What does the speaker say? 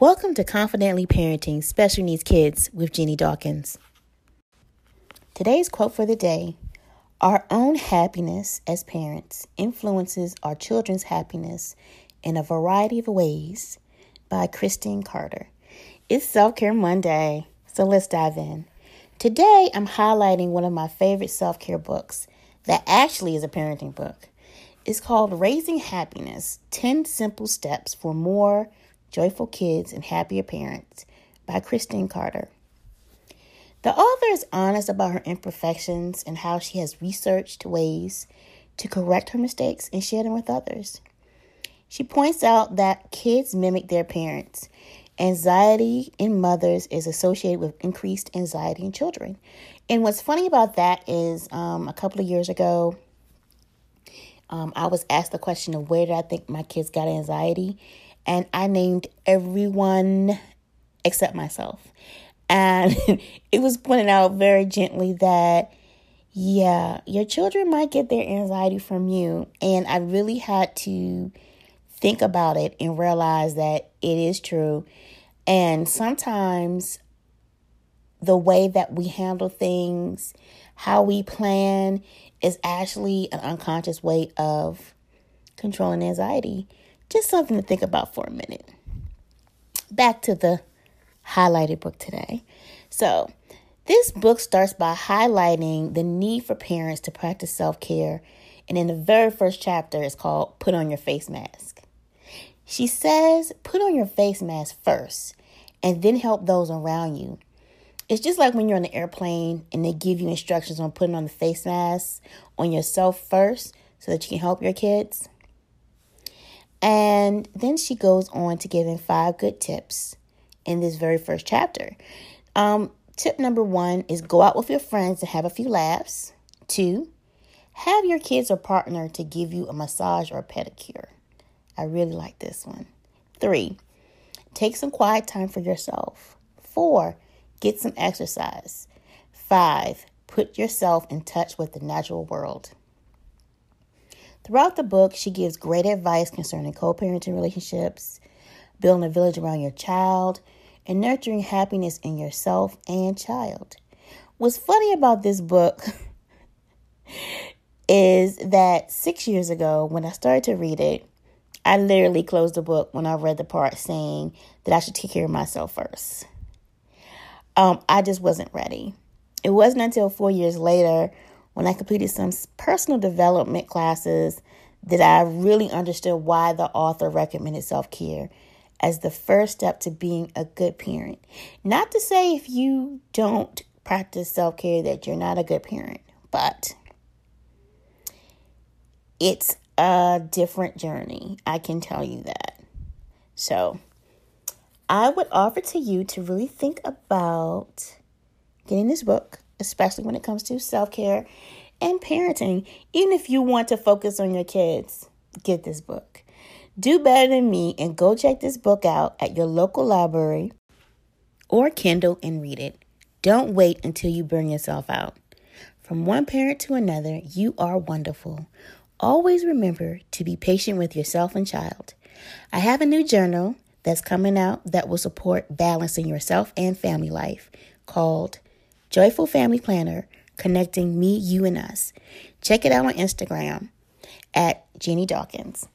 Welcome to Confidently Parenting Special Needs Kids with Jeannie Dawkins. Today's quote for the day Our own happiness as parents influences our children's happiness in a variety of ways by Christine Carter. It's Self Care Monday, so let's dive in. Today, I'm highlighting one of my favorite self care books that actually is a parenting book. It's called Raising Happiness 10 Simple Steps for More Joyful Kids and Happier Parents by Christine Carter. The author is honest about her imperfections and how she has researched ways to correct her mistakes and share them with others. She points out that kids mimic their parents. Anxiety in mothers is associated with increased anxiety in children. And what's funny about that is um, a couple of years ago, um, I was asked the question of where did I think my kids got anxiety? And I named everyone except myself. And it was pointed out very gently that, yeah, your children might get their anxiety from you. And I really had to think about it and realize that it is true. And sometimes the way that we handle things, how we plan, is actually an unconscious way of controlling anxiety. Just something to think about for a minute. Back to the highlighted book today. So, this book starts by highlighting the need for parents to practice self care. And in the very first chapter, it's called Put on Your Face Mask. She says, Put on your face mask first and then help those around you. It's just like when you're on the airplane and they give you instructions on putting on the face mask on yourself first so that you can help your kids. And then she goes on to giving five good tips in this very first chapter. Um, tip number one is go out with your friends and have a few laughs. Two, have your kids or partner to give you a massage or a pedicure. I really like this one. Three, take some quiet time for yourself. Four, get some exercise. Five, put yourself in touch with the natural world. Throughout the book, she gives great advice concerning co parenting relationships, building a village around your child, and nurturing happiness in yourself and child. What's funny about this book is that six years ago, when I started to read it, I literally closed the book when I read the part saying that I should take care of myself first. Um, I just wasn't ready. It wasn't until four years later when I completed some personal development classes that I really understood why the author recommended self care as the first step to being a good parent. Not to say if you don't practice self care that you're not a good parent, but it's a different journey. I can tell you that. So, I would offer to you to really think about getting this book especially when it comes to self care and parenting. Even if you want to focus on your kids, get this book. Do better than me and go check this book out at your local library or Kindle and read it. Don't wait until you burn yourself out. From one parent to another, you are wonderful. Always remember to be patient with yourself and child. I have a new journal that's coming out that will support balancing yourself and family life called Joyful Family Planner, connecting me, you, and us. Check it out on Instagram at Jeannie Dawkins.